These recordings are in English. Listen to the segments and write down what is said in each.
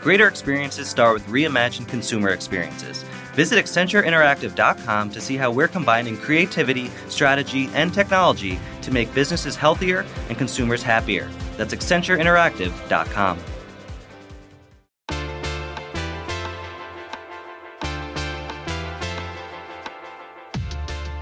Greater experiences start with reimagined consumer experiences. Visit AccentureInteractive.com to see how we're combining creativity, strategy, and technology to make businesses healthier and consumers happier. That's AccentureInteractive.com.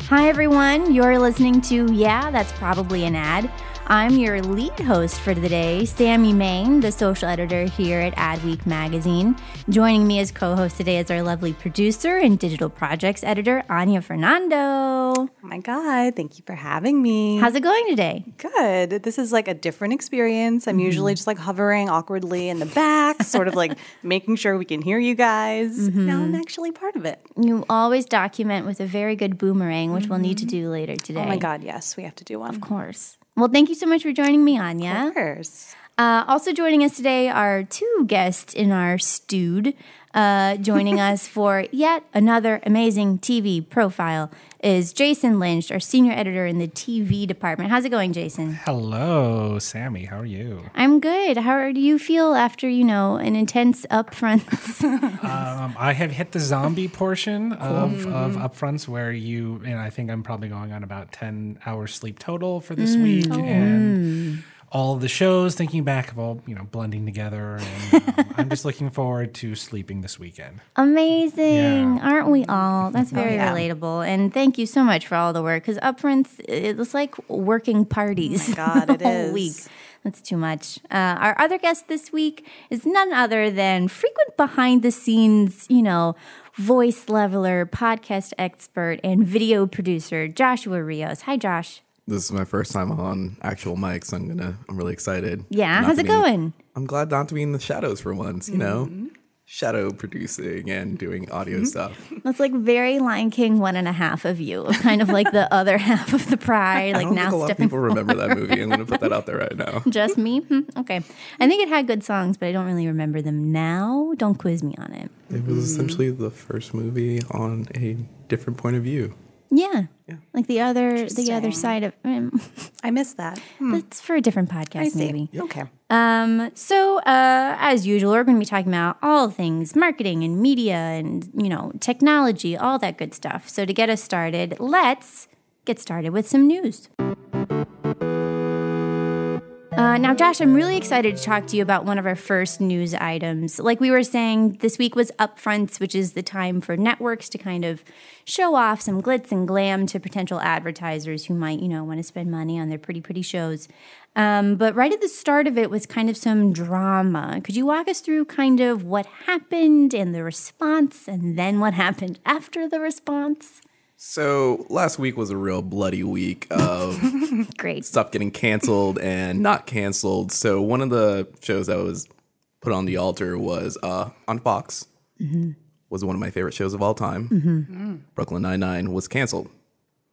Hi, everyone. You're listening to Yeah, That's Probably an Ad. I'm your lead host for the day, Sammy Main, the social editor here at Adweek Magazine. Joining me as co host today is our lovely producer and digital projects editor, Anya Fernando. Oh my God. Thank you for having me. How's it going today? Good. This is like a different experience. I'm mm-hmm. usually just like hovering awkwardly in the back, sort of like making sure we can hear you guys. Mm-hmm. Now I'm actually part of it. You always document with a very good boomerang, which we'll need to mm-hmm. do later today. Oh my God. Yes, we have to do one. Of course. Well, thank you so much for joining me, Anya. Of course. Uh, also joining us today are two guests in our stewed. Uh, joining us for yet another amazing TV profile is Jason Lynch, our senior editor in the TV department. How's it going, Jason? Hello, Sammy. How are you? I'm good. How do you feel after you know an intense upfront? Um, I have hit the zombie portion of, of upfronts where you, and I think I'm probably going on about 10 hours sleep total for this week. And all of the shows, thinking back of all, you know, blending together. And um, I'm just looking forward to sleeping this weekend. Amazing, Yeah. aren't we all? That's very yeah. relatable. And thank you so much for all the work because upfronts, it's like working parties. Oh my God, it is. it week. That's too much. Uh, our other guest this week is none other than frequent behind the scenes, you know, voice leveler, podcast expert, and video producer Joshua Rios. Hi, Josh. This is my first time on actual mics. I'm gonna. I'm really excited. Yeah, how's it going? I'm glad not to be in the shadows for once. You know, Mm-hmm. shadow producing and doing audio stuff. That's like very Lion King one and a half of you, kind of like the other half of the pride. Like now a lot of people remember that movie. I'm gonna put that out there right now. Just me? Hmm, okay. I think it had good songs, but I don't really remember them now. Don't quiz me on it. It was essentially the first movie on a different point of view. Yeah. Like the other the other side of um, I miss that. that's for a different podcast maybe. Okay. Um so uh as usual we're going to be talking about all things marketing and media and you know technology, all that good stuff. So to get us started, let's get started with some news. Uh, now, Josh, I'm really excited to talk to you about one of our first news items. Like we were saying, this week was Upfronts, which is the time for networks to kind of show off some glitz and glam to potential advertisers who might, you know, want to spend money on their pretty, pretty shows. Um, but right at the start of it was kind of some drama. Could you walk us through kind of what happened and the response, and then what happened after the response? So last week was a real bloody week of Great. stuff getting canceled and not canceled. So one of the shows that was put on the altar was uh, on Fox. Was one of my favorite shows of all time. Brooklyn Nine Nine was canceled,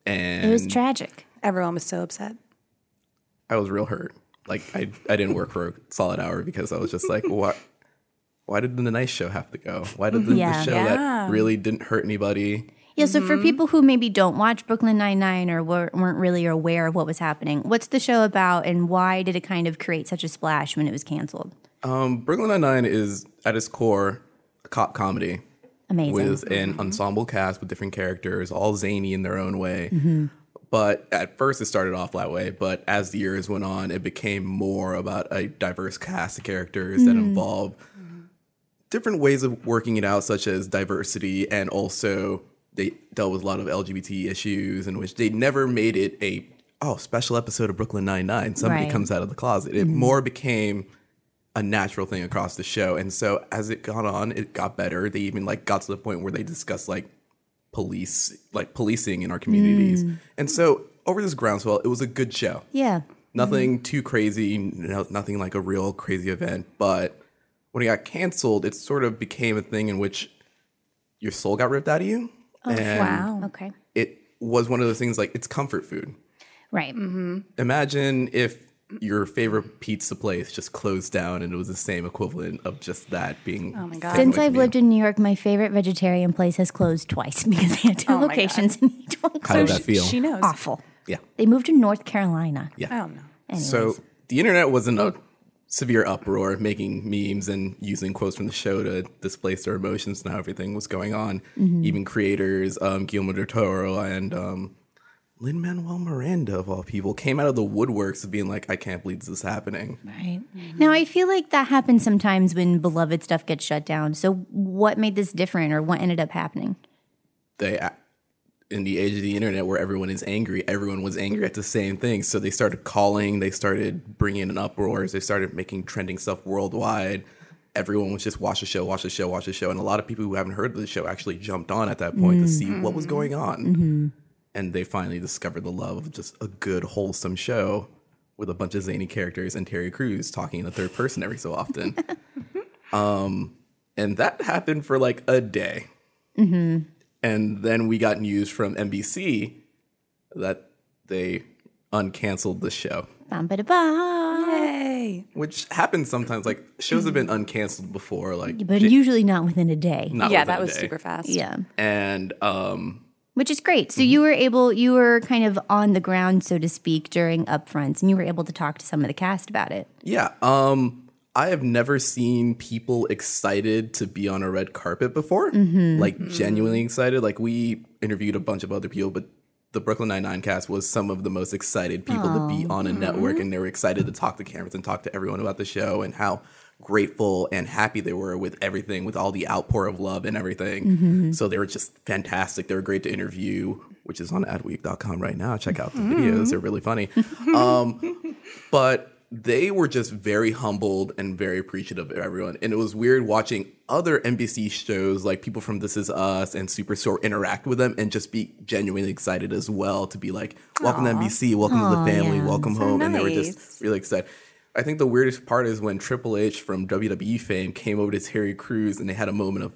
and It was tragic. Everyone was so upset. I was real hurt. Like I, I didn't work for a solid hour because I was just like, what? Why did the nice show have to go? Why did the, the Yeah. show that really didn't hurt anybody? Yeah, so for mm-hmm. people who maybe don't watch Brooklyn Nine Nine or were, weren't really aware of what was happening, what's the show about, and why did it kind of create such a splash when it was canceled? Um, Brooklyn Nine Nine is at its core a cop comedy Amazing. with an mm-hmm. ensemble cast with different characters, all zany in their own way. Mm-hmm. But at first, it started off that way. But as the years went on, it became more about a diverse cast of characters that involve different ways of working it out, such as diversity, and also they dealt with a lot of LGBT issues, in which they never made it a oh special episode of Brooklyn Nine Nine. Somebody Right. comes out of the closet. It mm. more became a natural thing across the show, and so as it got on, it got better. They even like got to the point where they discussed like police, like policing in our communities, mm. and so over this groundswell, it was a good show. Yeah. Nothing mm-hmm. too crazy, no, nothing like a real crazy event. But when it got canceled, it sort of became a thing in which your soul got ripped out of you. Oh, and Wow. Okay. It was one of those things like it's comfort food. Right. Mm-hmm. Imagine if your favorite pizza place just closed down and it was the same equivalent of just that being. Oh my God. Since I've lived in New York, my favorite vegetarian place has closed twice because they had two Oh locations in each one. How did that she, feel? She knows. Awful. yeah. They moved to North Carolina. Yeah. Oh no. Anyways. So the internet wasn't a severe uproar, making memes and using quotes from the show to displace their emotions and how everything was going on. Even creators, um, Guillermo del Toro and um, Lin Manuel Miranda, of all people, came out of the woodworks of being like, "I can't believe this is happening." Right. Now, I feel like that happens sometimes when beloved stuff gets shut down. So, what made this different or what ended up happening? They, in the age of the internet, where everyone is angry, everyone was angry at the same thing. So they started calling, they started bringing in uproars, they started making trending stuff worldwide. Everyone was just watch the show, watch the show, watch the show, and a lot of people who haven't heard of the show actually jumped on at that point to see what was mm-hmm. going on, mm-hmm. and they finally discovered the love of just a good, wholesome show with a bunch of zany characters and Terry Crews talking in the third person every so often. um, and that happened for like a day. Mm-hmm. And then we got news from NBC that they uncanceled the show, Bum, ba, da, ba. Yay. which happens sometimes. Like shows have been uncanceled before, like But J- usually not within a day. not yeah, that was day. super fast. Yeah. And um, Which is great. So, you were able, you were kind of on the ground, so to speak, during upfronts, and you were able to talk to some of the cast about it. yeah, um, I have never seen people excited to be on a red carpet before, mm-hmm. like mm-hmm. genuinely excited. Like we interviewed a bunch of other people, but the Brooklyn Nine Nine cast was some of the most excited people to be on a mm-hmm. network, and they were excited to talk to cameras and talk to everyone about the show and how grateful and happy they were with everything, with all the outpour of love and everything. So they were just fantastic. They were great to interview, which is on adweek.com right now. Check out the videos; they're really funny. Um, but they were just very humbled and very appreciative of everyone. And it was weird watching other NBC shows like people from This Is Us and Superstore interact with them and just be genuinely excited as well to be like, welcome to NBC, welcome to the family, welcome home. And they were just really excited. I think the weirdest part is when Triple H from WWE fame came over to Terry Crews and they had a moment of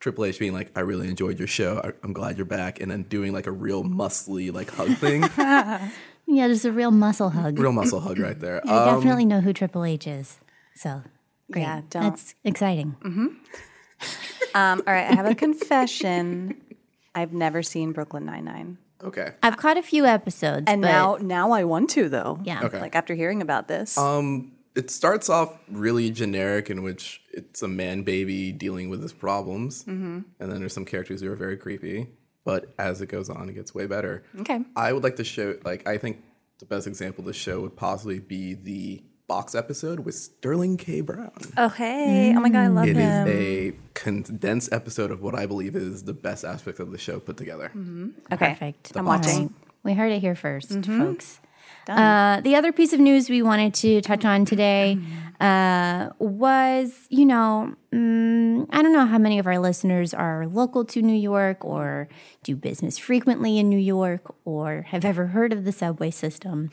Triple H being like, I really enjoyed your show. I'm glad you're back. And then doing like a real muscly like hug thing. Yeah, there's a real muscle hug. real muscle hug right there. I Um, definitely know who Triple H is. So, great. Yeah, don't. That's exciting. Um, all right, I have a confession. I've never seen Brooklyn Nine Nine, okay. I've caught a few episodes. and but now now I want to though. Yeah. Okay. Like after hearing about this. Um, it starts off really generic, in which it's a man baby dealing with his problems, Mm-hmm. and then there's some characters who are very creepy. But as it goes on, it gets way better. okay. I would like to show, like, I think the best example of the show would possibly be the box episode with Sterling K. Brown. Oh hey! Oh my god, I love It is him. It is a condensed episode of what I believe is the best aspect of the show put together. okay, Perfect. I'm All watching. We heard it here 1st folks. Uh, the other piece of news we wanted to touch on today uh, was, you know, mm, I don't know how many of our listeners are local to New York or do business frequently in New York or have ever heard of the subway system,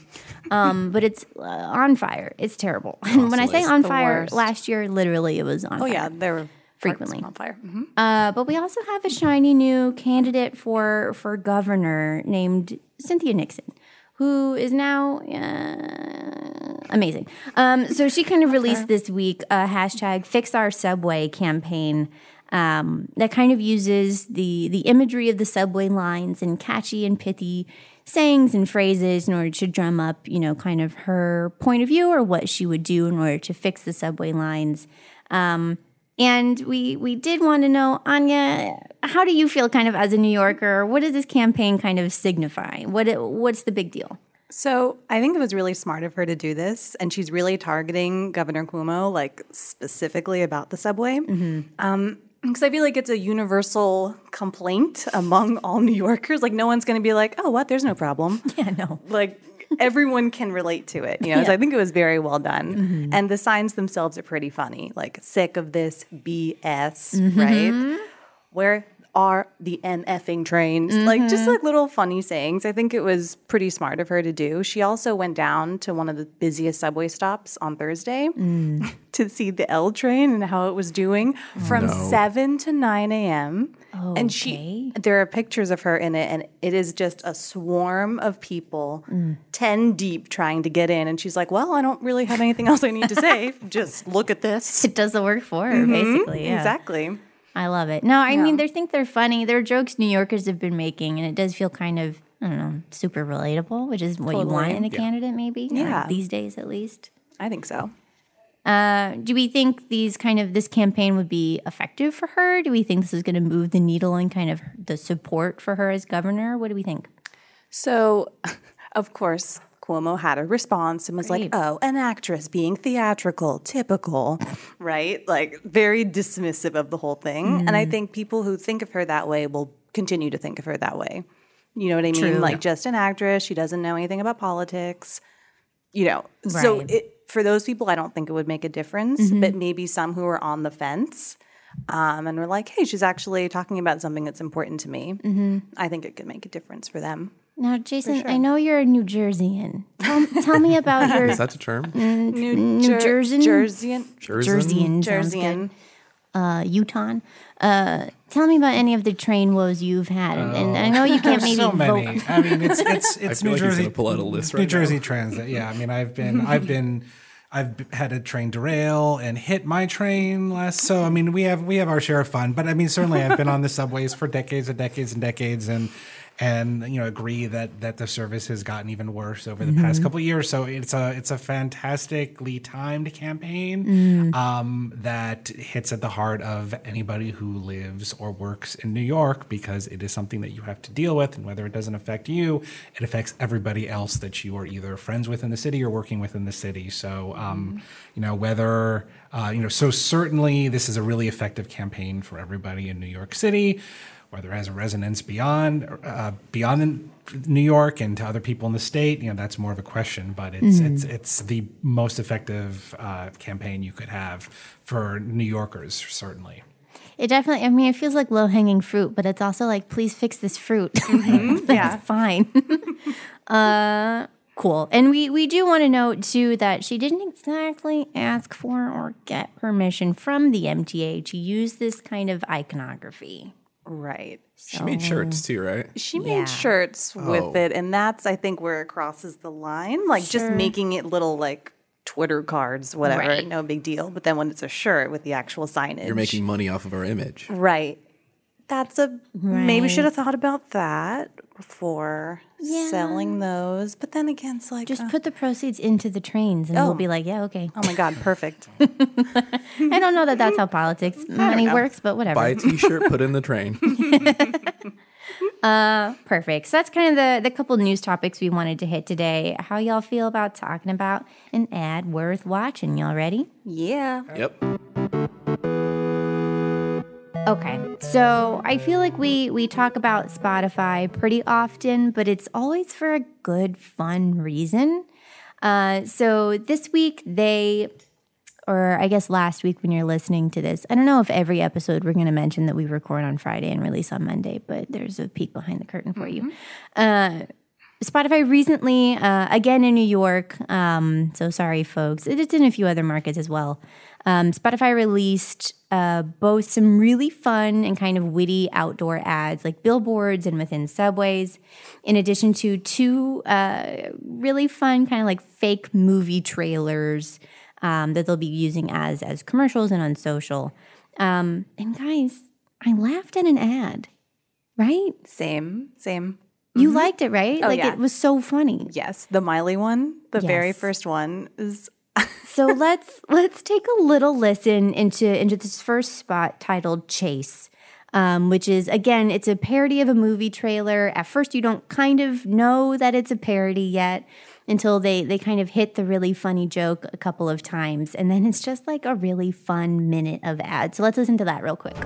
um, but it's uh, on fire. It's terrible. And when I say on fire, worst. last year literally it was on fire. Oh fire. yeah, they're Frequently. on fire. hmm Uh, but we also have a shiny new candidate for for governor named Cynthia Nixon, who is now uh, amazing. Um, so she kind of released this week a hashtag Fix Our Subway campaign. Um, that kind of uses the the imagery of the subway lines and catchy and pithy sayings and phrases in order to drum up, you know, kind of her point of view or what she would do in order to fix the subway lines. Um, and we we did want to know, Anya, how do you feel kind of as a New Yorker? What does this campaign kind of signify? What it, what's the big deal? So I think it was really smart of her to do this, and she's really targeting Governor Cuomo, like specifically about the subway. Um, because I feel like it's a universal complaint among all New Yorkers. Like no one's going to be like, "Oh, what? There's no problem." Yeah, no. Like everyone can relate to it. You know, so I think it was very well done. Mm-hmm. And the signs themselves are pretty funny. Like sick of this BS, mm-hmm. right? Where are the MFing trains? Like just mm-hmm. like little funny sayings. I think it was pretty smart of her to do. She also went down to one of the busiest subway stops on Thursday mm. to see the L train and how it was doing from 7 to 9 a.m. Oh, and she, there are pictures of her in it, and it is just a swarm of people, 10 deep, trying to get in. And she's like, Well, I don't really have anything else I need to say. Just look at this. It does the work for her, mm-hmm, basically. Yeah. Exactly. I love it. No, I mean, they think they're funny. They're jokes New Yorkers have been making, and it does feel kind of, I don't know, super relatable, which is what you want in a candidate, maybe. or Yeah. these days, at least. I think so. Uh, do we think these kind of this campaign would be effective for her? Do we think this is going to move the needle in kind of the support for her as governor? What do we think? So, of course, Cuomo had a response and was like, oh, an actress being theatrical, typical, right? Like, very dismissive of the whole thing. And I think people who think of her that way will continue to think of her that way. You know what I mean? Like, just an actress. She doesn't know anything about politics. You know, so it, for those people, I don't think it would make a difference, but maybe some who are on the fence. Um, and we're like, hey, she's actually talking about something that's important to me. I think it could make a difference for them. Now, Jason, I know you're a New Jerseyan. Tell, tell me about your Is that a term? New Jer- Jerseyan? Jerseyan. Jerseyan. sounds. Jerseyan. Uh, Utah. Uh, tell me about any of the train woes you've had, and, and I know you can't maybe so many. vote. I mean, it's it's it's feel New like he's Jersey. gonna pull out a list New now. Jersey Transit. Yeah, I mean, I've been I've been I've had a train derail and hit my train last. So I mean, we have we have our share of fun. But I mean, certainly I've been on the subways for decades and decades and decades, and and you know agree that that the service has gotten even worse over the past couple of years. So it's a it's a fantastically timed campaign um, that hits at the heart of anybody who lives or works in New York because it is something that you have to deal with, and whether it doesn't affect you, it affects everybody else that you are either friends with in the city or working with in the city. So um, you know whether uh, you know so certainly this is a really effective campaign for everybody in New York City whether it has a resonance beyond uh, beyond New York and to other people in the state, you know, that's more of a question. But it's it's it's the most effective uh, campaign you could have for New Yorkers, certainly. It definitely. I mean, it feels like low hanging fruit, but it's also like, please fix this fruit. That's Yeah. fine. uh, cool. And we we do want to note too that she didn't exactly ask for or get permission from the MTA to use this kind of iconography. Right. She made shirts too, right? She Yeah. made shirts with oh. it, and that's I think where it crosses the line. Like just making it little like Twitter cards, whatever, Right. no big deal. But then when it's a shirt with the actual signage, You're making money off of our image. right. That's a maybe should have thought about that before selling those. But then again, it's like, Just uh, put the proceeds into the trains, and we'll be like, yeah, okay. oh my god, perfect. I don't know that that's how politics money works, but whatever. Buy a T-shirt, put in the train. Perfect. So that's kind of the the couple news topics we wanted to hit today. How y'all feel about talking about an ad worth watching? Y'all ready? yeah. yep. Okay. So I feel like we we talk about Spotify pretty often, but it's always for a good, fun reason. Uh, so this week they or I guess last week when you're listening to this, I don't know if every episode we're going to mention that we record on Friday and release on Monday, but there's a peek behind the curtain for you. Uh, Spotify recently, uh, again in New York, um, so sorry, folks, it's in a few other markets as well. Um, Spotify released uh, both some really fun and kind of witty outdoor ads, like billboards and within subways, in addition to two uh, really fun kind of like fake movie trailers um, that they'll be using as as commercials and on social. Um, and guys, I laughed at an ad, right? Same, same. You liked it, right? Oh, like yeah. it was so funny. Yes, the Miley one, the very first one is So let's let's take a little listen into into this first spot titled Chase. um, which is again, it's a parody of a movie trailer. At first, you don't kind of know that it's a parody yet until they they kind of hit the really funny joke a couple of times, and then it's just like a really fun minute of ad. So let's listen to that real quick.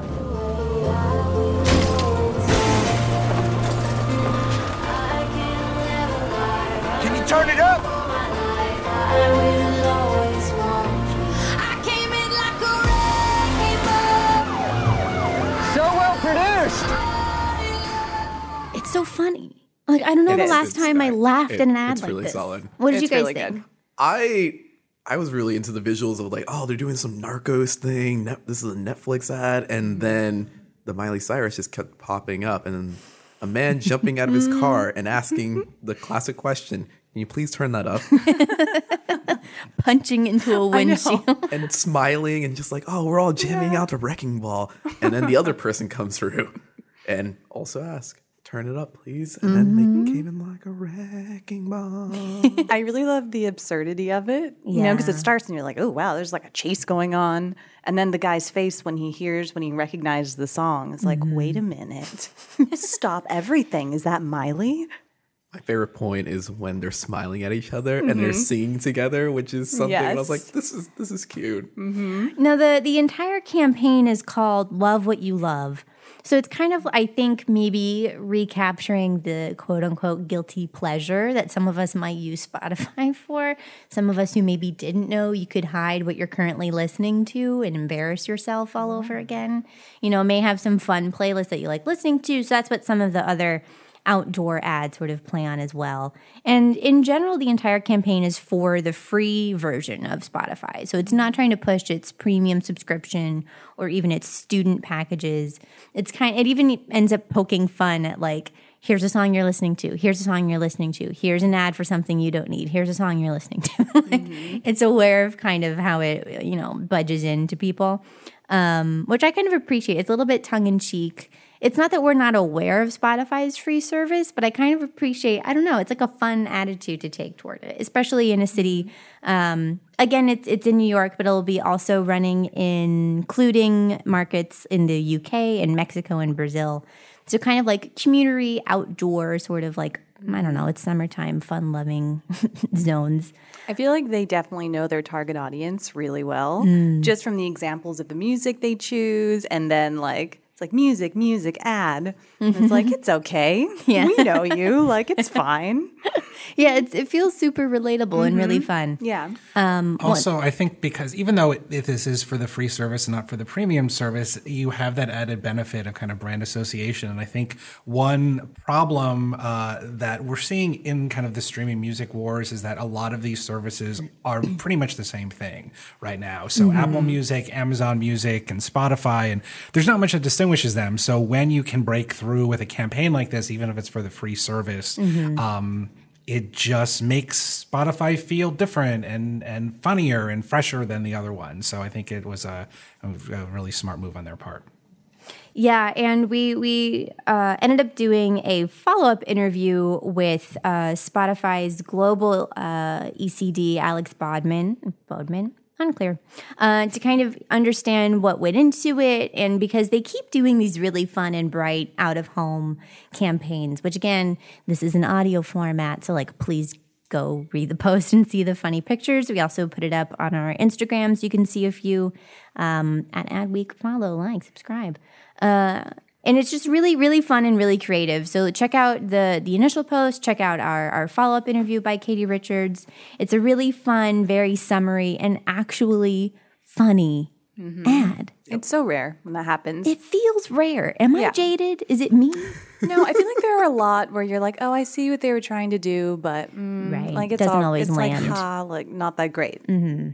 So funny. Like I don't know It the is. last It's- time I laughed it- in an ad it's like really this. solid. What did It's you guys really think? good. I I was really into the visuals of like, oh, they're doing some Narcos thing. Net, this is a Netflix ad, and mm-hmm. then the Miley Cyrus just kept popping up, and then a man jumping out of his car and asking the classic question, "Can you please turn that up?" Punching into a windshield. and smiling and just like, oh, we're all jamming out to Wrecking Ball, and then the other person comes through and also ask. Turn it up, please. And then they mm-hmm. came in like a wrecking ball. I really love the absurdity of it, you know, because it starts and you're like, oh, wow, there's like a chase going on. And then the guy's face when he hears, when he recognizes the song, is like, mm-hmm. wait a minute, stop everything. Is that Miley? My favorite point is when they're smiling at each other and they're mm-hmm. singing together, which is something I was like, this is this is cute. No, the the entire campaign is called "Love What You Love." So it's kind of, I think, maybe recapturing the quote unquote guilty pleasure that some of us might use Spotify for. Some of us who maybe didn't know you could hide what you're currently listening to and embarrass yourself all mm-hmm. over again. You know, may have some fun playlists that you like listening to. So that's what some of the other outdoor ads sort of play on as well. And in general, the entire campaign is for the free version of Spotify. So it's not trying to push its premium subscription or even its student packages. It's kind it even ends up poking fun at like here's a song you're listening to. Here's a song you're listening to. Here's an ad for something you don't need. Here's a song you're listening to. like, It's aware of kind of how it, you know, budges into people, um, which I kind of appreciate. It's a little bit tongue in cheek. It's not that we're not aware of Spotify's free service, but I kind of appreciate, I don't know, it's like a fun attitude to take toward it, especially in a city. Um, again, it's, it's in New York, but it'll be also running in, including markets in the UK and Mexico and Brazil. So kind of like community outdoor sort of like I don't know, it's summertime fun loving zones. I feel like they definitely know their target audience really well, Mm. just from the examples of the music they choose, and then like it's like music, music, ad. And It's like mm-hmm. it's okay. Yeah. we know you. Like it's fine. Yeah, it's, it feels super relatable and really mm-hmm. fun. Yeah. Um, also, I think because even though it, it, this is for the free service and not for the premium service, you have that added benefit of kind of brand association. And I think one problem uh, that we're seeing in kind of the streaming music wars is that a lot of these services are pretty much the same thing right now. So mm-hmm. Apple Music, Amazon Music, and Spotify, and there's not much that distinguishes them. So when you can break through with a campaign like this, even if it's for the free service, um, it just makes Spotify feel different and and funnier and fresher than the other one. So I think it was a, a, a really smart move on their part. Yeah, and we we uh, ended up doing a follow up interview with uh, Spotify's global uh, ECD, Alex Bodman. Bodman, unclear, uh, to kind of understand what went into it, and because they keep doing these really fun and bright out of home campaigns. Which again, this is an audio format, so like please go read the post and see the funny pictures. We also put it up on our Instagram so you can see a few um, at Adweek. Follow, like, subscribe. Uh, and it's just really, really fun and really creative. So check out the the initial post. Check out our our follow up interview by Katie Richards. It's a really fun, very summary, and actually funny ad. It's so rare when that happens. It feels rare. Am I jaded? Is it me? no, I feel like there are a lot where you're like, oh, I see what they were trying to do, but mm, Right. like it's Doesn't all, always it's land. like ha, like not that great.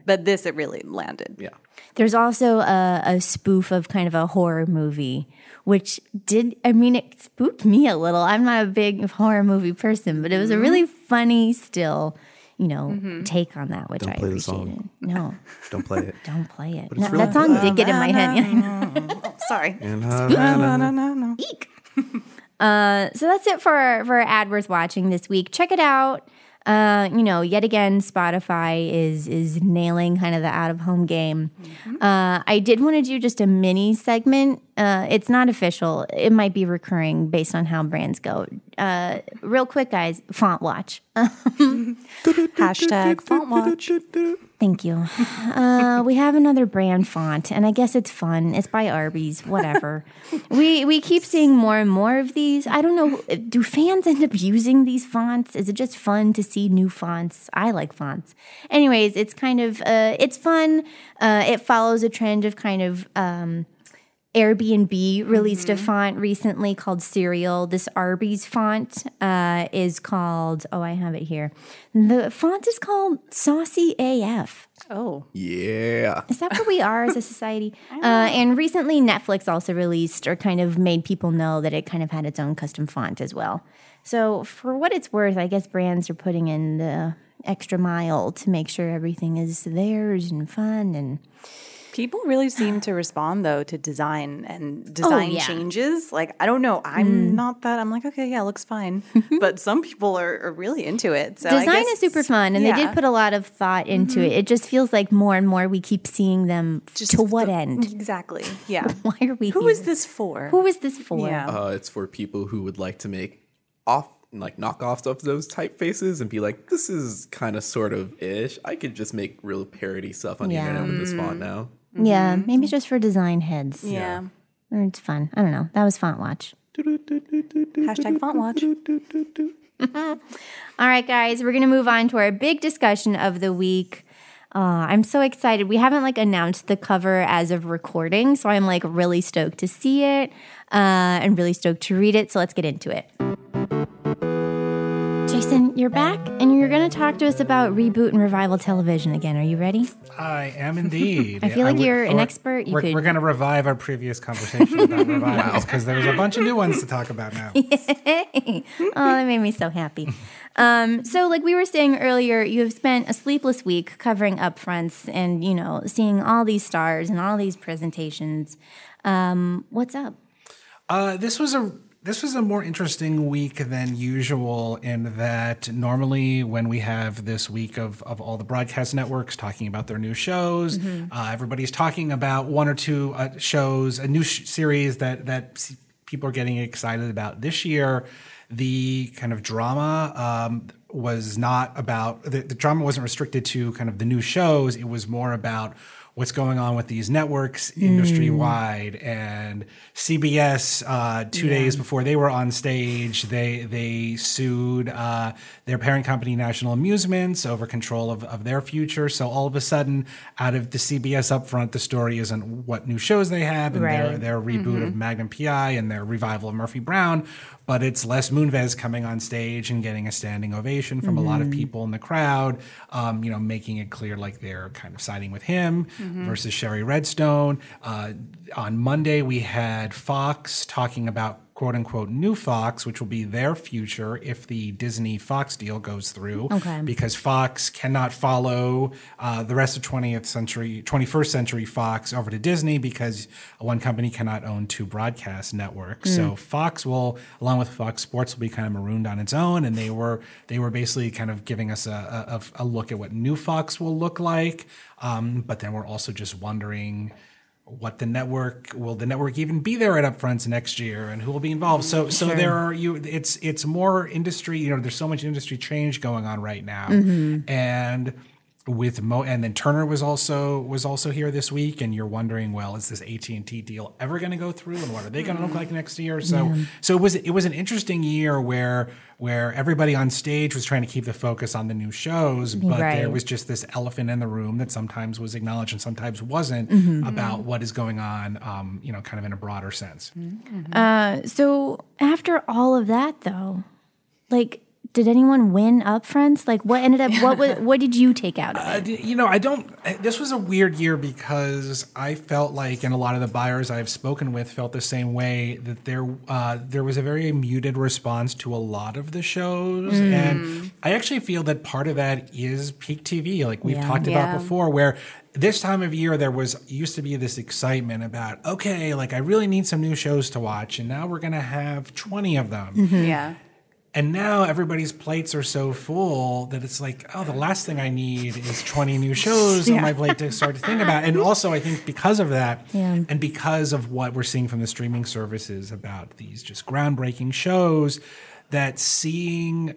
But this, it really landed. Yeah. There's also a, a spoof of kind of a horror movie, which did, I mean, it spooked me a little. I'm not a big horror movie person, but it was a really funny, still, you know, take on that, which Don't I play the appreciated. song. No, Don't play it. don't play it. No, really that song good. did get in my head. Yeah, I know. Sorry. Uh. Eek. uh, so that's it for our, for our ad worth watching this week. Check it out. Uh, you know, yet again, Spotify is is nailing kind of the out of home game. Uh, I did want to do just a mini segment. Uh, it's not official. It might be recurring based on how brands go. Uh, real quick, guys, font watch. Hashtag font watch. Thank you. Uh, we have another brand font, and I guess it's fun. It's by Arby's, whatever. we we keep seeing more and more of these. I don't know. Do fans end up using these fonts? Is it just fun to see new fonts? I like fonts. Anyways, it's kind of uh, it's fun. Uh, it follows a trend of kind of. Um, Airbnb released a font recently called Cereal. This Arby's font uh, is called, oh, I have it here. The font is called Saucy AF. Oh, Yeah. Is that where we are as a society? Uh, and recently, Netflix also released or kind of made people know that it kind of had its own custom font as well. So, for what it's worth, I guess brands are putting in the extra mile to make sure everything is theirs and fun and people really seem to respond though to design and design yeah. changes. Like I don't know, I'm not that. I'm like, okay, yeah, looks fine. but some people are, are really into it. So I design guess- is super fun and they did put a lot of thought into it it just feels like more and more we keep seeing them to what end exactly. Yeah. why are we Who here? is this for? who is this for Yeah. Uh, it's for people who would like to make off like knockoffs of those typefaces and be like, this is kind of sort of ish. I could just make real parody stuff on the Yeah. internet with this font now. Yeah maybe just for design heads yeah. or it's fun i don't know that was font watch Hashtag font watch. All right, guys, we're gonna move on to our big discussion of the week. Uh, I'm so excited. We haven't like announced the cover as of recording, so I'm like really stoked to see it uh, and really stoked to read it. So let's get into it. Jason, you're back, and you're gonna talk to us about reboot and revival television again. Are you ready? I am indeed. I feel like would- you're an expert. You we're, we're going to revive our previous conversation about revivals because there's a bunch of new ones to talk about now. oh, that made me so happy. Um, so, like we were saying earlier, you have spent a sleepless week covering upfronts and you know seeing all these stars and all these presentations. Um, what's up? Uh, this was a this was a more interesting week than usual in that normally when we have this week of, of all the broadcast networks talking about their new shows, uh, everybody's talking about one or two uh, shows, a new sh- series that that people are getting excited about. This year, the kind of drama um, was not about the, the drama wasn't restricted to kind of the new shows. It was more about what's going on with these networks industry wide and CBS uh, two days before they were on stage they they sued uh, their parent company National Amusements over control of, of their future so all of a sudden out of the CBS upfront the story isn't what new shows they have and their Right. their reboot of Magnum PI and their revival of Murphy Brown but it's Les Moonves coming on stage and getting a standing ovation from a lot of people in the crowd, um, you know, making it clear like they're kind of siding with him versus Shari Redstone. Uh, on Monday, we had Fox talking about quote unquote new Fox, which will be their future if the Disney Fox deal goes through. Okay. Because Fox cannot follow uh, the rest of 20th century, 21st century Fox over to Disney because one company cannot own two broadcast networks. So Fox will, along with Fox Sports, will be kind of marooned on its own. And they were they were basically kind of giving us a, a, a look at what new Fox will look like. Um, but then we're also just wondering what the network will the network even be there at upfronts next year and who will be involved? So so there are you it's it's more industry you know there's so much industry change going on right now. Mm-hmm. And with Mo and then Turner was also was also here this week and you're wondering well is this AT&T deal ever going to go through and what are they going to look like next year so so it was it was an interesting year where where everybody on stage was trying to keep the focus on the new shows but Right. there was just this elephant in the room that sometimes was acknowledged and sometimes wasn't about what is going on, um, you know, kind of in a broader sense. Uh, so after all of that, though, like, did anyone win up fronts? Like, what ended up? What was, what did you take out of uh, it? d- you know, I don't. This was a weird year because I felt like, and a lot of the buyers I've spoken with felt the same way that there uh, there was a very muted response to a lot of the shows, mm. and I actually feel that part of that is peak TV, like we've Yeah. talked Yeah. about before, where. This time of year, there was used to be this excitement about okay, like I really need some new shows to watch, and now we're gonna have twenty of them. Mm-hmm. Yeah. And now everybody's plates are so full that it's like, oh, the last thing I need is 20 new shows on my plate to start to think about. And also, I think because of that, Yeah. and because of what we're seeing from the streaming services about these just groundbreaking shows, that seeing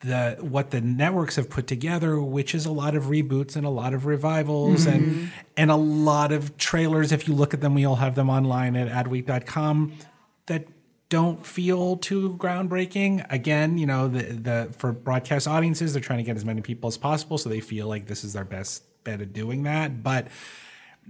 the what the networks have put together, which is a lot of reboots and a lot of revivals and mm-hmm. and a lot of trailers. If you look at them, we all have them online at adweek.com that don't feel too groundbreaking. Again, you know, the the for broadcast audiences, they're trying to get as many people as possible, so they feel like this is their best bet at doing that. But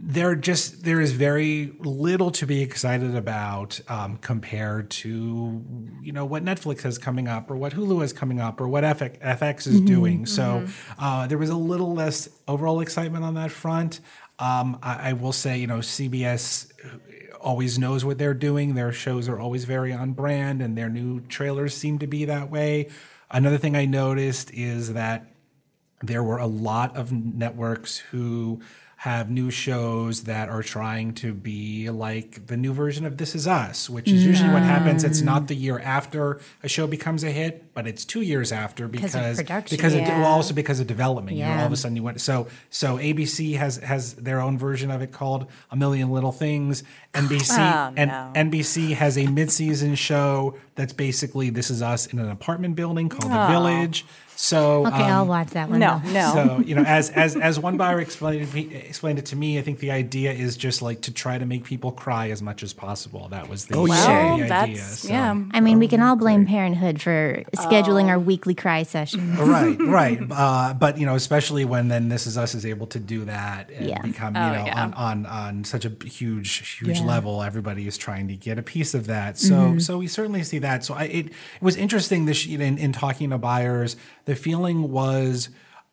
there just there is very little to be excited about um, compared to you know what Netflix has coming up or what Hulu is coming up or what FX, FX is doing. So uh, there was a little less overall excitement on that front. Um, I, I will say you know CBS always knows what they're doing. Their shows are always very on brand, and their new trailers seem to be that way. Another thing I noticed is that there were a lot of networks who have new shows that are trying to be like the new version of This Is Us, which is usually what happens. It's not the year after a show becomes a hit, but it's two years after because of production. because of, Yeah. well, also because of development. You know, all of a sudden you went so so ABC has has their own version of it called A Million Little Things. NBC Oh, and no. NBC has a mid-season show that's basically This Is Us in an apartment building called The oh. Village. So Okay, um, I'll watch that one. No, no. so you know, as as as one buyer explained it, explained it to me, I think the idea is just like to try to make people cry as much as possible. That was the, Oh, the yeah. Well, idea. that's So- yeah. I mean, we can all blame Parenthood for scheduling Oh. our weekly cry sessions. right, right. Uh, but you know, especially when then This Is Us is able to do that and Yeah. become you Oh, know yeah. on, on on such a huge huge Yeah. level, everybody is trying to get a piece of that. So so we certainly see that. So I, it, it was interesting this you know, in, in talking to buyers. The feeling was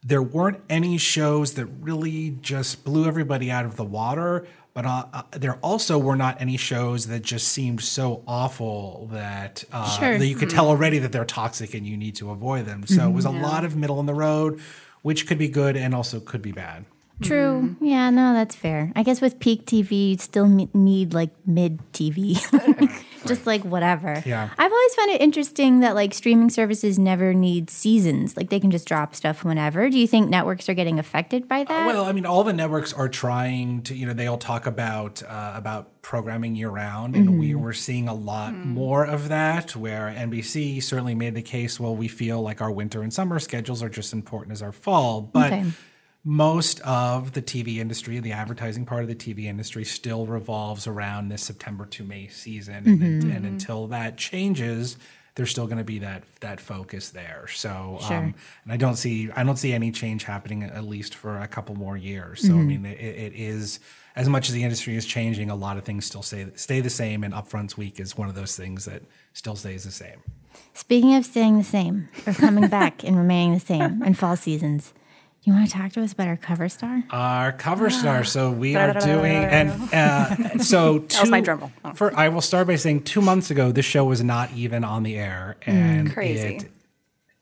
there weren't any shows that really just blew everybody out of the water. But uh, uh, there also were not any shows that just seemed so awful that, uh, Sure. that you could tell already that they're toxic and you need to avoid them. So it was a lot of middle in the road, which could be good and also could be bad. True. Yeah, no, that's fair. I guess with peak TV, you still me- need like mid TV. Just like whatever. Yeah. I've always found it interesting that like streaming services never need seasons. Like they can just drop stuff whenever. Do you think networks are getting affected by uh, that? Well, I mean, all the networks are trying to, you know, they all talk about uh, about programming year round, and we mm-hmm. we're seeing a lot mm. more of that. Where NBC certainly made the case, well, we feel like our winter and summer schedules are just important as our fall, but. Okay. Most of the TV industry, the advertising part of the TV industry, still revolves around this September to May season, and, mm-hmm. and mm-hmm. until that changes, there's still going to be that that focus there. So, um, Sure. um, and I don't see I don't see any change happening at least for a couple more years. So, I mm-hmm. mean, it, it is as much as the industry is changing, a lot of things still stay stay the same, and Upfronts Week is one of those things that still stays the same. Speaking of staying the same or coming back and remaining the same in fall seasons, you want to talk to us about our cover star? Our cover star. So we are doing, and uh, so two, was my drum roll. Oh. For I will start by saying, two months ago, this show was not even on the air, and Crazy.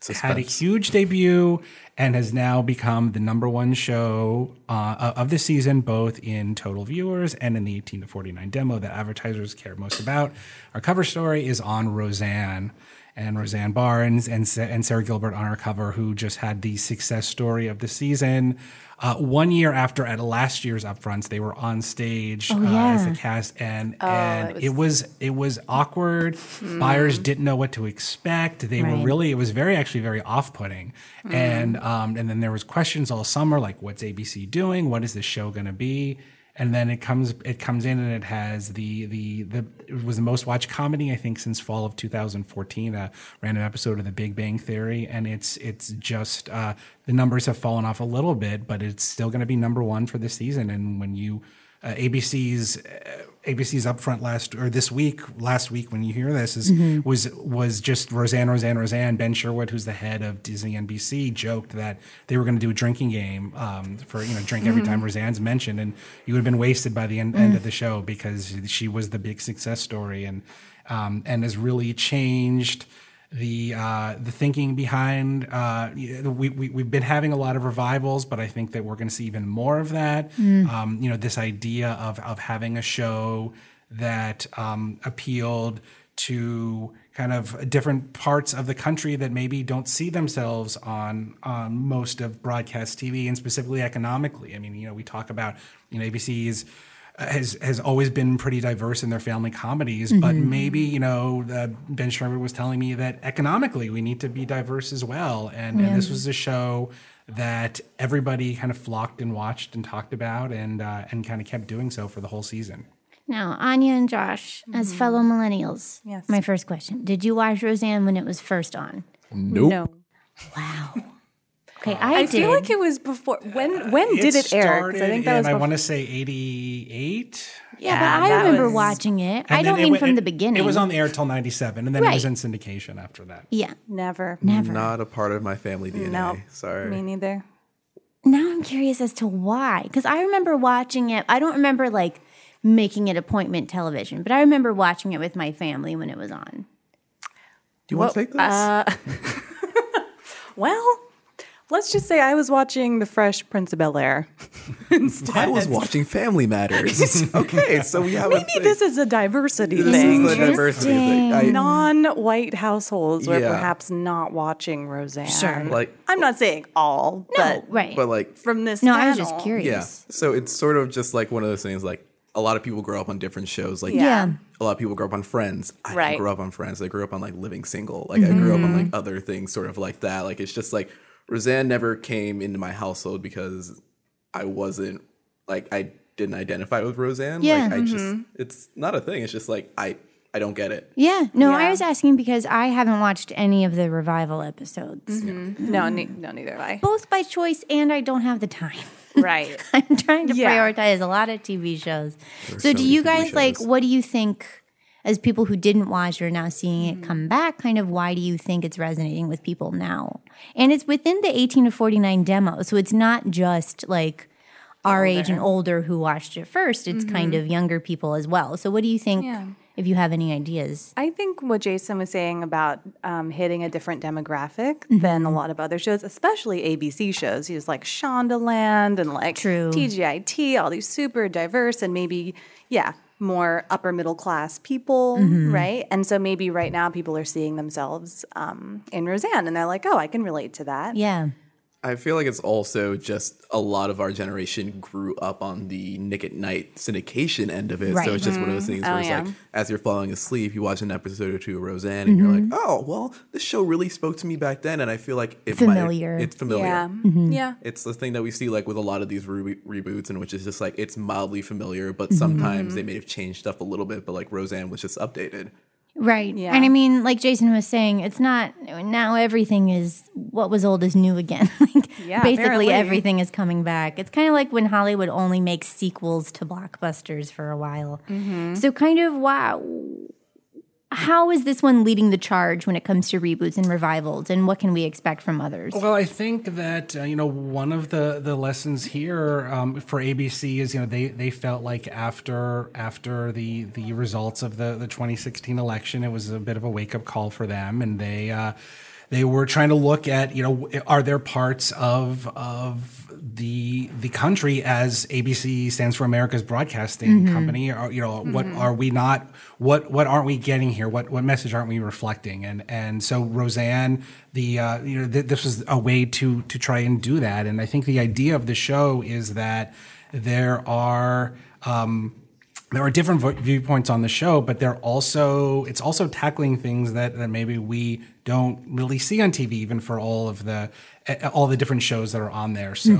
it had a huge debut and has now become the number one show uh, of the season, both in total viewers and in the 18 to 49 demo that advertisers care most about. Our cover story is on Roseanne and Roseanne Barnes and, and Sara Gilbert on our cover, who just had the success story of the season. Uh, one year after at last year's upfronts, they were on stage uh, as yeah. the cast, and and it was it was awkward. Buyers didn't know what to expect. They were really it was very actually very off putting, and um, and then there was questions all summer like what's ABC doing? What is this show going to be? And then it comes it comes in and it has the the the it was the most watched comedy I think since fall of 2014 a random episode of The Big Bang Theory and it's it's just uh, the numbers have fallen off a little bit but it's still going to be number one for the season. And when you uh, ABC's uh, ABC's upfront last or this week last week when you hear this is was was just Roseanne Roseanne Roseanne Ben Sherwood who's the head of Disney ABC joked that they were going to do a drinking game um, for you know drink every time Roseanne's mentioned and you would have been wasted by the end, end of the show because she was the big success story and um, and has really changed the uh, the thinking behind uh, we, we we've been having a lot of revivals, but I think that we're going to see even more of that. Um, you know, this idea of of having a show that um, appealed to kind of different parts of the country that maybe don't see themselves on on most of broadcast TV and specifically economically. I mean, you know, we talk about you know ABC's has has always been pretty diverse in their family comedies, but maybe you know uh, Ben Sherman was telling me that economically we need to be diverse as well, and, and this was a show that everybody kind of flocked and watched and talked about, and uh, and kind of kept doing so for the whole season. Now, Anya and Josh, as fellow millennials, Yes. my first question: Did you watch Roseanne when it was first on? Nope. No. Wow. Okay, um, I, I, did. feel like it was before. Uh, when uh, when did it air? I think that in, was I want to say eighty eight. yeah, but I remember was- watching it. I don't mean from the beginning. It was on the air till ninety seven, and then it was in syndication after that. Yeah. Never. Never. Not a part of my family DNA. No. Sorry. Me neither. Now I'm curious as to why. Because I remember watching it. I don't remember like making it appointment television, but I remember watching it with my family when it was on. Do you want to take this? Uh, well, let's just say I was watching The Fresh Prince of Bel Air. I was watching Family Matters. okay, so we have Maybe thing. this is a diversity This thing. is the diversity thing. I, Non-white households were Yeah. perhaps not watching Roseanne. Sure. like, I'm not saying all, but Right. but like, from this no, I was just curious. yeah. So it's sort of just like one of those things. Like a lot of people grow up on different shows. Like Yeah. a lot of people grow up on Friends. I Right. didn't grow up on Friends. I grew up on like Living Single. Like I mm-hmm. grew up on like other things, sort of like that. Like it's just like Roseanne never came into my household because I wasn't like I didn't identify with Roseanne. Yeah. Like I mm-hmm. just it's not a thing. It's just like I I don't get it. Yeah. No, I was asking because I haven't watched any of the revival episodes, mm-hmm. No, ne- no, neither have I. both by choice and I don't have the time. Right. I'm trying to Yeah. prioritize a lot of TV shows. So, so do you TV guys like? What do you think? As people who didn't watch are now seeing Mm-hmm. it come back, kind of why do you think it's resonating with people now? And it's within the 18 to 49 demo, so it's not just like our age and older who watched it first. It's kind of younger people as well. So, what do you think? Mm-hmm. Yeah. If you have any ideas, I think what Jason was saying about um, hitting a different demographic than a lot of other shows, especially ABC shows. He was like Shondaland and like True. TGIT, all these super diverse and maybe, yeah, more upper middle class people, right? And so maybe right now people are seeing themselves um, in Roseanne and they're like, oh, I can relate to that. yeah. I feel like it's also just a lot of our generation grew up on the Nick at Night syndication end of it. Right. So it's just one of those mm-hmm. things oh, where Oh, it's yeah. like, as you're falling asleep, you watch an episode or two of Roseanne, and you're mm-hmm. like, oh, well, this show really spoke to me back then, and I feel like it Familiar. Might, it's familiar. Yeah. Mm-hmm. Yeah. It's the thing that we see like with a lot of these re- reboots, in which is just like it's mildly familiar, but sometimes they may have changed stuff a little bit. But like Roseanne was just updated. Right. Yeah. And I mean, like Jason was saying, it's not now everything is what was old is new again. like Yeah, basically apparently. everything is coming back. It's kind of like when Hollywood only makes sequels to blockbusters for a while. Mm-hmm. So kind of wow. How is this one leading the charge when it comes to reboots and revivals and what can we expect from others? Well, I think that uh, you know one of the the lessons here um, for ABC is you know they they felt like after after the the results of the the 2016 election, it was a bit of a wake up call for them, and they. Uh, they were trying to look at, you know, are there parts of of the the country as ABC stands for America's Broadcasting Company? Or, you know, what are we not? What what aren't we getting here? What what message aren't we reflecting? And and so Roseanne, the uh, you know, th- this was a way to to try and do that. And I think the idea of the show is that there are. Um, there are different viewpoints on the show, but they're also it's also tackling things that, that maybe we don't really see on TV, even for all of the all the different shows that are on there. So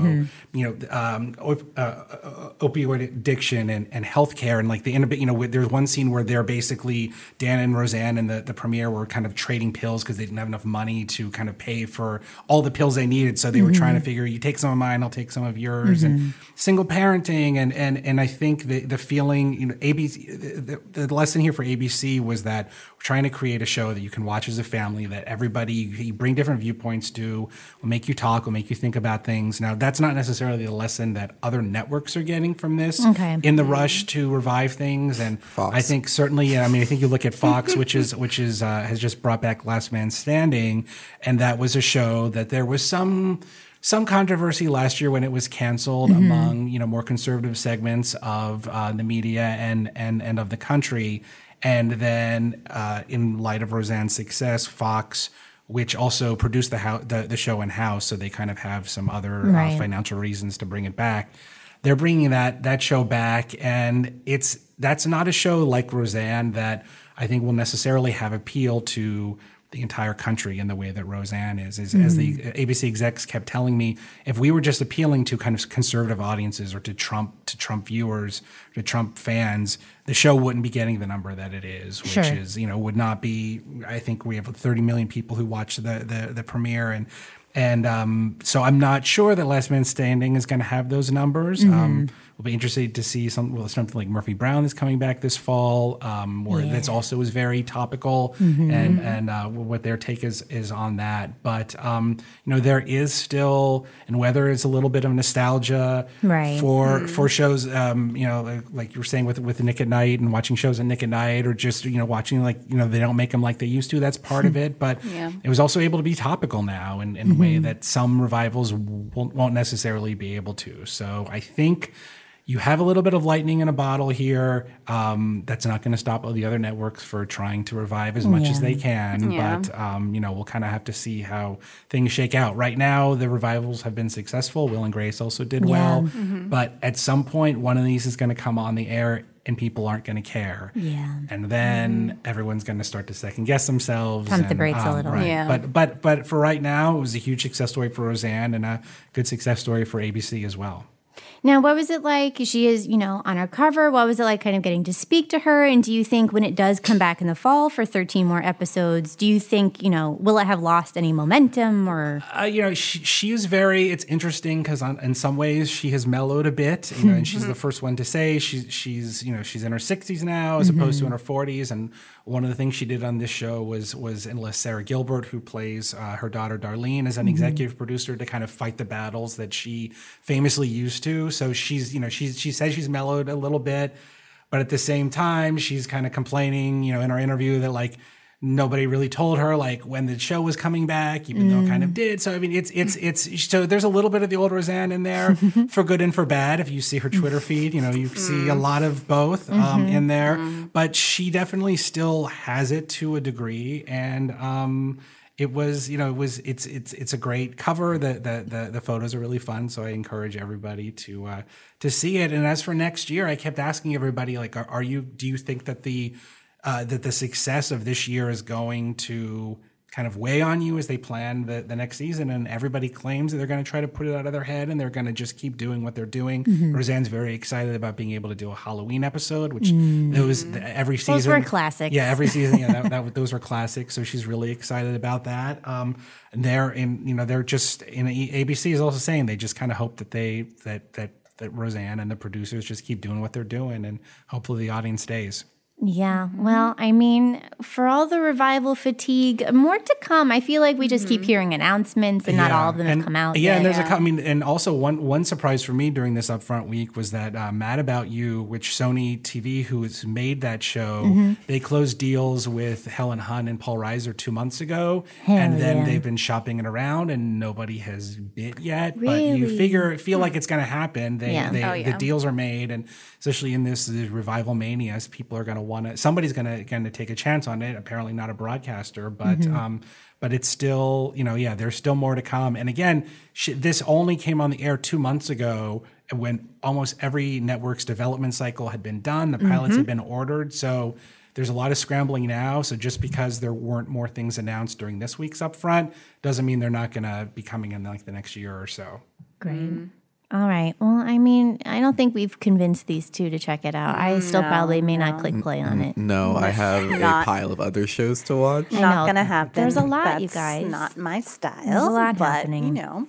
you know, um, op- uh, uh, opioid addiction and, and healthcare, and like the inhibit. You know, there's one scene where they're basically Dan and Roseanne and the the premiere were kind of trading pills because they didn't have enough money to kind of pay for all the pills they needed. So they were trying to figure, you take some of mine, I'll take some of yours, and single parenting, and and and I think the the feeling, you know, ABC, the, the lesson here for ABC was that we're trying to create a show that you can watch as a family, that everybody you bring different viewpoints to, will make you talk, will make you think about things. Now, that's not necessarily the lesson that other networks are getting from this. Okay. In the rush to revive things, and I think certainly, yeah, I mean, I think you look at Fox, which is which is uh, has just brought back Last Man Standing, and that was a show that there was some some controversy last year when it was canceled among you know more conservative segments of uh, the media and and and of the country. And then, uh, in light of Roseanne's success, Fox, which also produced the, the the show in house, so they kind of have some other Right. uh, financial reasons to bring it back. They're bringing that that show back, and it's that's not a show like Roseanne that I think will necessarily have appeal to the entire country in the way that Roseanne is. is As the ABC execs kept telling me, if we were just appealing to kind of conservative audiences or to Trump to Trump viewers, to Trump fans, the show wouldn't be getting the number that it is, which Sure. is you know would not be. I think we have 30 million people who watch the the, the premiere and. And um, so I'm not sure that Last Man Standing is going to have those numbers. Um, we'll be interested to see some, well, something like Murphy Brown is coming back this fall, um, where that's also is very topical, and and uh, what their take is is on that. But um, you know, there is still, and whether it's a little bit of nostalgia Right. for for shows, um, you know, like, like you were saying with with Nick at Night and watching shows at Nick at Night, or just you know watching like you know they don't make them like they used to. That's part of it, but Yeah. it was also able to be topical now in, in a way that some revivals won't, won't necessarily be able to. So I think you have a little bit of lightning in a bottle here. Um, that's not going to stop all the other networks for trying to revive as much as they can. Yeah. But um, you know, we'll kind of have to see how things shake out. Right now, the revivals have been successful. Will and Grace also did well, Mm-hmm. but at some point, one of these is going to come on the air. And people aren't going to care. Yeah. And then everyone's going to start to second guess themselves. Pump the and, brakes a um, little. right. Yeah. But but but for right now, it was a huge success story for Roseanne and a good success story for ABC as well. Now, what was it like? She is, you know, on our cover. What was it like kind of getting to speak to her? And do you think when it does come back in the fall for 13 more episodes, do you think, you know, will it have lost any momentum or? Uh, you know, she, she is very. It's interesting because in some ways she has mellowed a bit. You know, and she's the first one to say she's she's you know she's in her sixties now as opposed to in her forties. And one of the things she did on this show was was enlist Sara Gilbert, who plays uh, her daughter Darlene, as an executive producer to kind of fight the battles that she famously used to. So she's you know she's she says she's mellowed a little bit, but at the same time she's kind of complaining. You know, in our interview that like nobody really told her like when the show was coming back, even though it kind of did. So I mean, it's it's it's so there's a little bit of the old Roseanne in there for good and for bad. If you see her Twitter feed, you know you see a lot of both um, in there. But she definitely still has it to a degree, and um, it was you know it was it's it's it's a great cover. The the the, the photos are really fun, so I encourage everybody to uh, to see it. And as for next year, I kept asking everybody like, are, are you do you think that the uh, that the success of this year is going to kind of weigh on you as they plan the, the next season. And everybody claims that they're going to try to put it out of their head and they're going to just keep doing what they're doing. Mm-hmm. Roseanne's very excited about being able to do a Halloween episode, which those every season. Those were classics. Yeah, every season. Yeah, that, that, those were classics. So she's really excited about that. Um, and they're in, you know, they're just, in ABC is also saying they just kind of hope that they, that, that, that Roseanne and the producers just keep doing what they're doing and hopefully the audience stays. Yeah. Well, I mean, for all the revival fatigue, more to come. I feel like we just keep hearing announcements and not all of them and, have come out. Yeah, yet. and there's a. co- I mean, and also one one surprise for me during this upfront week was that uh, Mad About You, which Sony TV, who has made that show, Mm-hmm. they closed deals with Helen Hunt and Paul Reiser two months ago, and then yeah. they've been shopping it around, and nobody has bit yet. Really? But you figure feel like it's going to happen. They, Yeah. they Oh, the deals are made, and especially in this, this revival mania, people are going to want to. Somebody's going to going to take a chance on it. Apparently, not a broadcaster, but Mm-hmm. um, but it's still you know yeah, there's still more to come. And again, sh- this only came on the air two months ago when almost every network's development cycle had been done. The pilots Mm-hmm. had been ordered, so. There's a lot of scrambling now. So just because there weren't more things announced during this week's upfront doesn't mean they're not going to be coming in like the next year or so. Great. All right. Well, I mean, I don't think we've convinced these two to check it out. I mm, still probably may not click play on it. No, I have a Not- pile of other shows to watch. I Not know. gonna happen. There's a lot, you That's guys. Not my style. There's a lot but, happening. You know,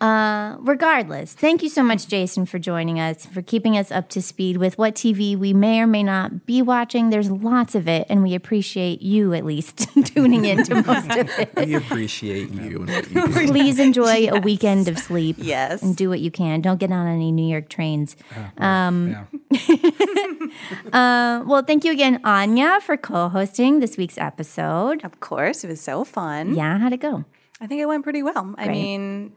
Uh, regardless, thank you so much, Jason, for joining us, for keeping us up to speed with what TV we may or may not be watching. There's lots of it, and we appreciate you at least tuning in to most of it. We appreciate you and what you do. Please enjoy a weekend of sleep. Yes. And do what you can. Don't get on any New York trains. yeah. Uh, well, thank you again, Anya, for co hosting this week's episode. of course, it was so fun. Yeah, how'd it go? I think it went pretty well. I mean,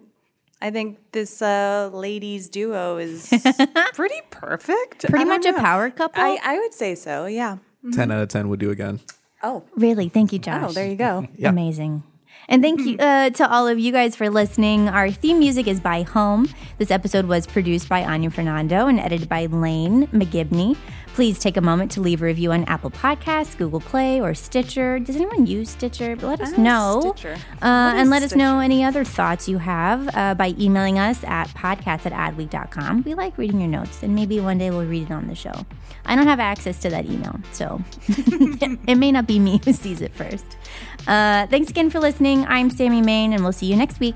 I think this uh, ladies duo is pretty perfect. Pretty I don't much a power couple. I, I would say so. Yeah. 10 out of 10 would do again. Oh, Really? Thank you, Josh. oh, there you go. Amazing. And thank you uh, to all of you guys for listening. Our theme music is by Home. This episode was produced by Anya Fernando and edited by Lane McGibney. Please take a moment to leave a review on Apple Podcasts, Google Play, or Stitcher. Does anyone use Stitcher? Let us know. Stitcher. Uh, and let us know any other thoughts you have uh, by emailing us at podcast at adweek.com. We like reading your notes, and maybe one day we'll read it on the show. I don't have access to that email, so it may not be me who sees it first. Uh, thanks again for listening. I'm Sammy Main, and we'll see you next week.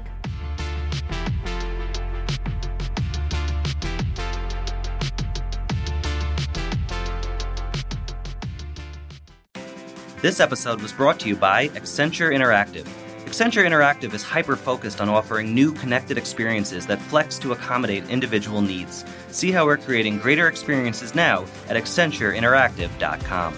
This episode was brought to you by Accenture Interactive. Accenture Interactive is hyper focused on offering new connected experiences that flex to accommodate individual needs. See how we're creating greater experiences now at AccentureInteractive.com.